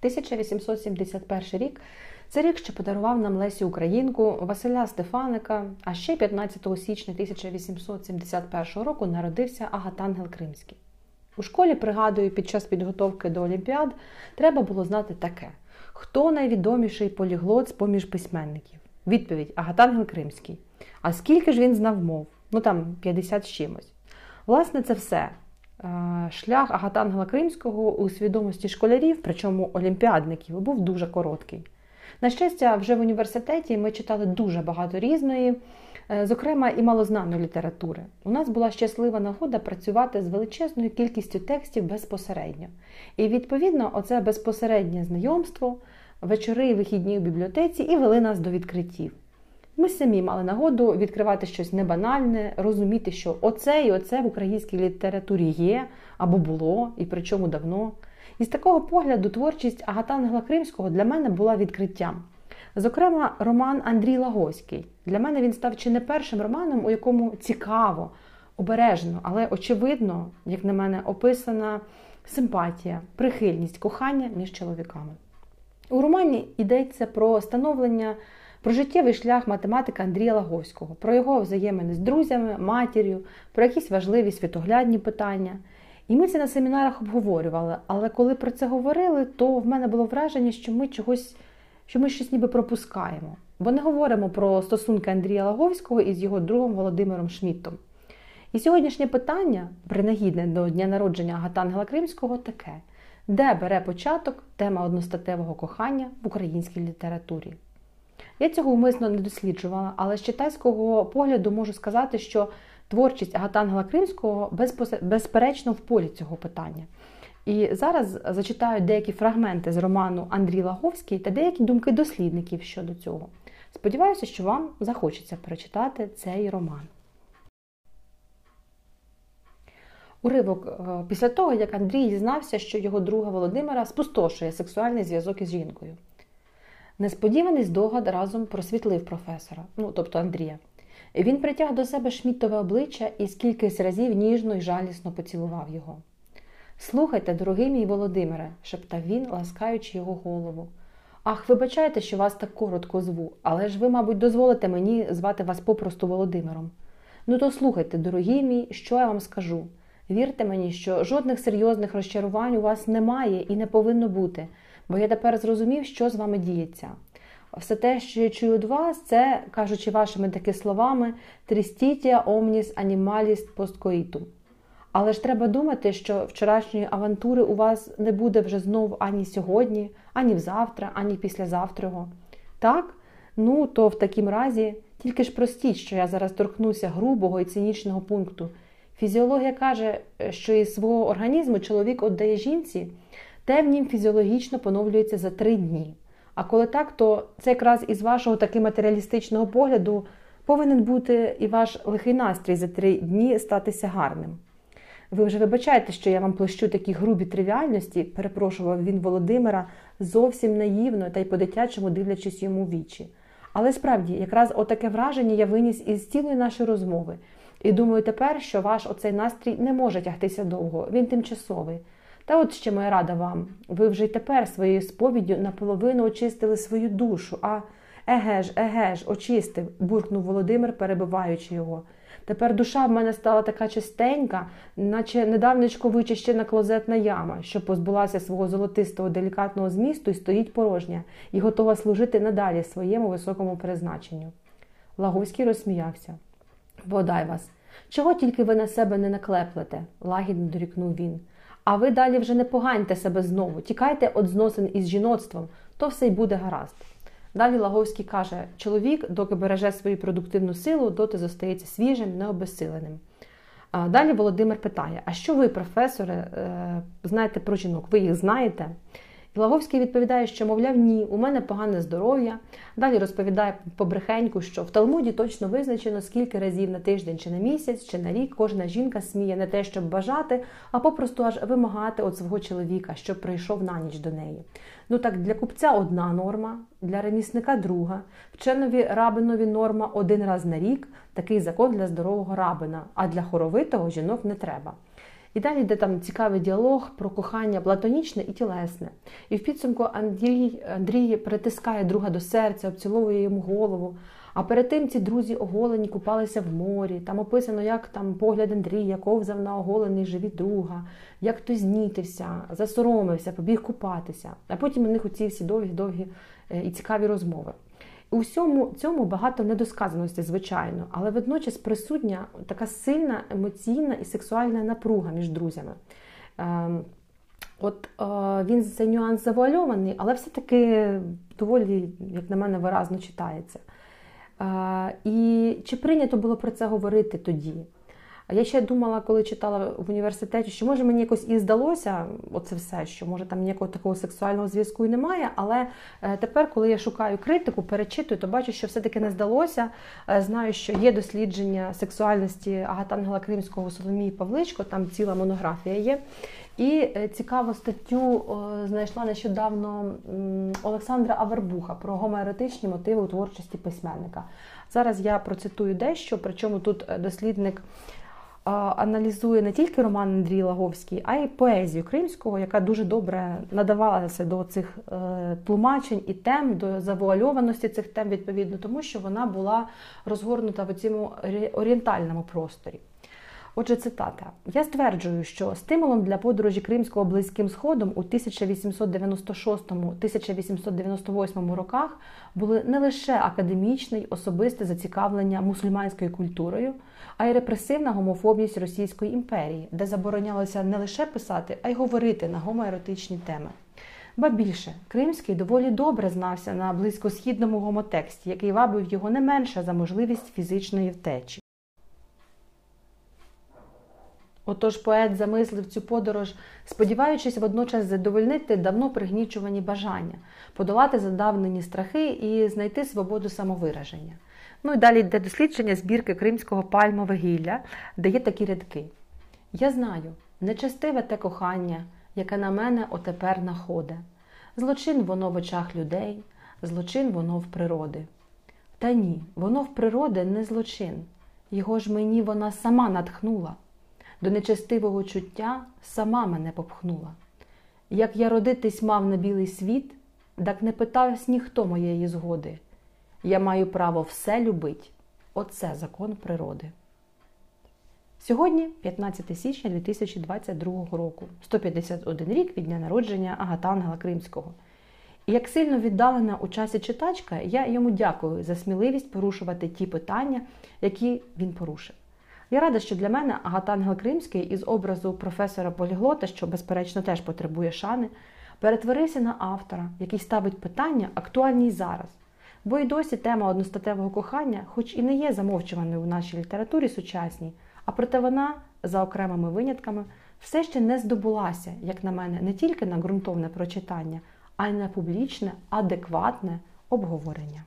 1871 рік це рік, що подарував нам Лесю Українку, Василя Стефаника, а ще 15 січня 1871 року народився Агатангел Кримський. У школі, пригадую, під час підготовки до Олімпіад треба було знати таке: хто найвідоміший поліглот з поміж письменників? Відповідь Агатангел Кримський. А скільки ж він знав мов? Ну там 50 з чимось. Власне, це все. Е, шлях Агатангела Кримського у свідомості школярів, причому олімпіадників, був дуже короткий. На щастя, вже в університеті ми читали дуже багато різної, е, зокрема і малознаної літератури. У нас була щаслива нагода працювати з величезною кількістю текстів безпосередньо. І, відповідно, оце безпосереднє знайомство, вечори і вихідні в бібліотеці і вели нас до відкриттів. Ми самі мали нагоду відкривати щось небанальне, розуміти, що оце і оце в українській літературі є або було, і причому давно. І з такого погляду творчість Агатангела Кримського для мене була відкриттям. Зокрема, роман Андрій Лагоський. Для мене він став чи не першим романом, у якому цікаво, обережно, але очевидно, як на мене, описана симпатія, прихильність, кохання між чоловіками. У романі йдеться про становлення. Про життєвий шлях математика Андрія Лаговського, про його взаємини з друзями, матір'ю, про якісь важливі світоглядні питання. І ми це на семінарах обговорювали. Але коли про це говорили, то в мене було враження, що ми чогось, що ми щось ніби пропускаємо. Бо не говоримо про стосунки Андрія Лаговського із його другом Володимиром Шміттом. І сьогоднішнє питання, принагідне до дня народження Гатангела Кримського, таке: де бере початок тема одностатевого кохання в українській літературі? Я цього умисно не досліджувала, але з читайського погляду можу сказати, що творчість Агатангела Кримського безперечно в полі цього питання. І зараз зачитаю деякі фрагменти з роману Андрій Лаговський та деякі думки дослідників щодо цього. Сподіваюся, що вам захочеться перечитати цей роман. Уривок е, після того, як Андрій дізнався, що його друга Володимира спустошує сексуальний зв'язок із жінкою. Несподіваний здогад разом просвітлив професора, ну тобто Андрія. Він притяг до себе шмітове обличчя і скількись разів ніжно й жалісно поцілував його. Слухайте, дорогий мій Володимире, шептав він, ласкаючи його голову. Ах, вибачайте, що вас так коротко зву, але ж ви, мабуть, дозволите мені звати вас попросту Володимиром. Ну то слухайте, дорогий мій, що я вам скажу. Вірте мені, що жодних серйозних розчарувань у вас немає і не повинно бути бо я тепер зрозумів, що з вами діється. Все те, що я чую від вас, це, кажучи вашими таки словами, трістітія омніс анімаліст посткоїту. Але ж треба думати, що вчорашньої авантури у вас не буде вже знов ані сьогодні, ані взавтра, ані післязавтрого. Так? Ну, то в такім разі тільки ж простіть, що я зараз торкнуся грубого і цинічного пункту. Фізіологія каже, що із свого організму чоловік віддає жінці те в нім фізіологічно поновлюється за три дні. А коли так, то це якраз із вашого таки матеріалістичного погляду повинен бути і ваш лихий настрій за три дні статися гарним. Ви вже вибачаєте, що я вам плещу такі грубі тривіальності, перепрошував він Володимира зовсім наївно та й по-дитячому дивлячись йому вічі. Але справді, якраз отаке враження я виніс із цілої нашої розмови. І думаю тепер, що ваш оцей настрій не може тягтися довго, він тимчасовий. Та от ще моя рада вам. Ви вже й тепер своєю сповіддю наполовину очистили свою душу, а еге ж, еге ж, очистив, буркнув Володимир, перебиваючи його. Тепер душа в мене стала така чистенька, наче недавнечко вичищена клозетна яма, що позбулася свого золотистого делікатного змісту і стоїть порожня, і готова служити надалі своєму високому призначенню. Лаговський розсміявся. Бодай вас, чого тільки ви на себе не наклеплете, лагідно дорікнув він. А ви далі вже не поганьте себе знову, тікайте від зносин із жіноцтвом, то все й буде гаразд. Далі Лаговський каже: чоловік, доки береже свою продуктивну силу, доти зостається свіжим, необесиленим. Далі Володимир питає: А що ви, професоре, е, знаєте про жінок? Ви їх знаєте? І Лаговський відповідає, що, мовляв, ні, у мене погане здоров'я. Далі розповідає побрехеньку, що в Талмуді точно визначено, скільки разів на тиждень чи на місяць, чи на рік кожна жінка сміє не те, щоб бажати, а попросту аж вимагати від свого чоловіка, щоб прийшов на ніч до неї. Ну так для купця одна норма, для ремісника друга, вченові рабинові норма один раз на рік, такий закон для здорового рабина, а для хоровитого жінок не треба. І далі йде там цікавий діалог про кохання платонічне і тілесне. І в підсумку Андрій Андрій притискає друга до серця, обціловує йому голову. А перед тим ці друзі оголені купалися в морі. Там описано, як там погляд Андрія ковзав на оголений живіт друга, як той знітився, засоромився, побіг купатися. А потім у них оці всі довгі-довгі е, і цікаві розмови. У всьому цьому багато недосказаності, звичайно, але водночас присутня така сильна емоційна і сексуальна напруга між друзями. Ем, от він він цей нюанс завуальований, але все-таки доволі, як на мене, виразно читається. Е, і чи прийнято було про це говорити тоді? А я ще думала, коли читала в університеті, що може мені якось і здалося оце все, що може там ніякого такого сексуального зв'язку і немає. Але е, тепер, коли я шукаю критику, перечитую, то бачу, що все-таки не здалося. Е, знаю, що є дослідження сексуальності Агатангела Кримського Соломії Павличко, там ціла монографія є. І е, цікаву статтю знайшла нещодавно Олександра Авербуха про гомоеротичні мотиви у творчості письменника. Зараз я процитую дещо, причому тут дослідник аналізує не тільки роман Андрій Лаговський, а й поезію кримського, яка дуже добре надавалася до цих е, тлумачень і тем, до завуальованості цих тем, відповідно, тому що вона була розгорнута в цьому орієнтальному просторі. Отже, цитата: я стверджую, що стимулом для подорожі Кримського близьким сходом у 1896-1898 роках були не лише академічне й особисте зацікавлення мусульманською культурою, а й репресивна гомофобність Російської імперії, де заборонялося не лише писати, а й говорити на гомоеротичні теми. Ба більше, Кримський доволі добре знався на близькосхідному гомотексті, який вабив його не менше за можливість фізичної втечі. Отож поет замислив цю подорож, сподіваючись водночас задовольнити давно пригнічувані бажання, подолати задавнені страхи і знайти свободу самовираження. Ну і далі йде дослідження збірки кримського пальмове гілля, де є такі рядки. Я знаю, нечестиве те кохання, яке на мене отепер находе. Злочин воно в очах людей, злочин воно в природи. Та ні, воно в природи не злочин, його ж мені вона сама натхнула до нечестивого чуття сама мене попхнула. Як я родитись мав на білий світ, так не питавсь ніхто моєї згоди. Я маю право все любить. Оце закон природи. Сьогодні 15 січня 2022 року, 151 рік від дня народження Агатангела Кримського. І як сильно віддалена у часі читачка, я йому дякую за сміливість порушувати ті питання, які він порушив. Я рада, що для мене Агатангел Кримський із образу професора Поліглота, що, безперечно, теж потребує шани, перетворився на автора, який ставить питання актуальні й зараз. Бо й досі тема одностатевого кохання, хоч і не є замовчуваною в нашій літературі сучасній, а проте вона, за окремими винятками, все ще не здобулася, як на мене, не тільки на ґрунтовне прочитання, а й на публічне, адекватне обговорення.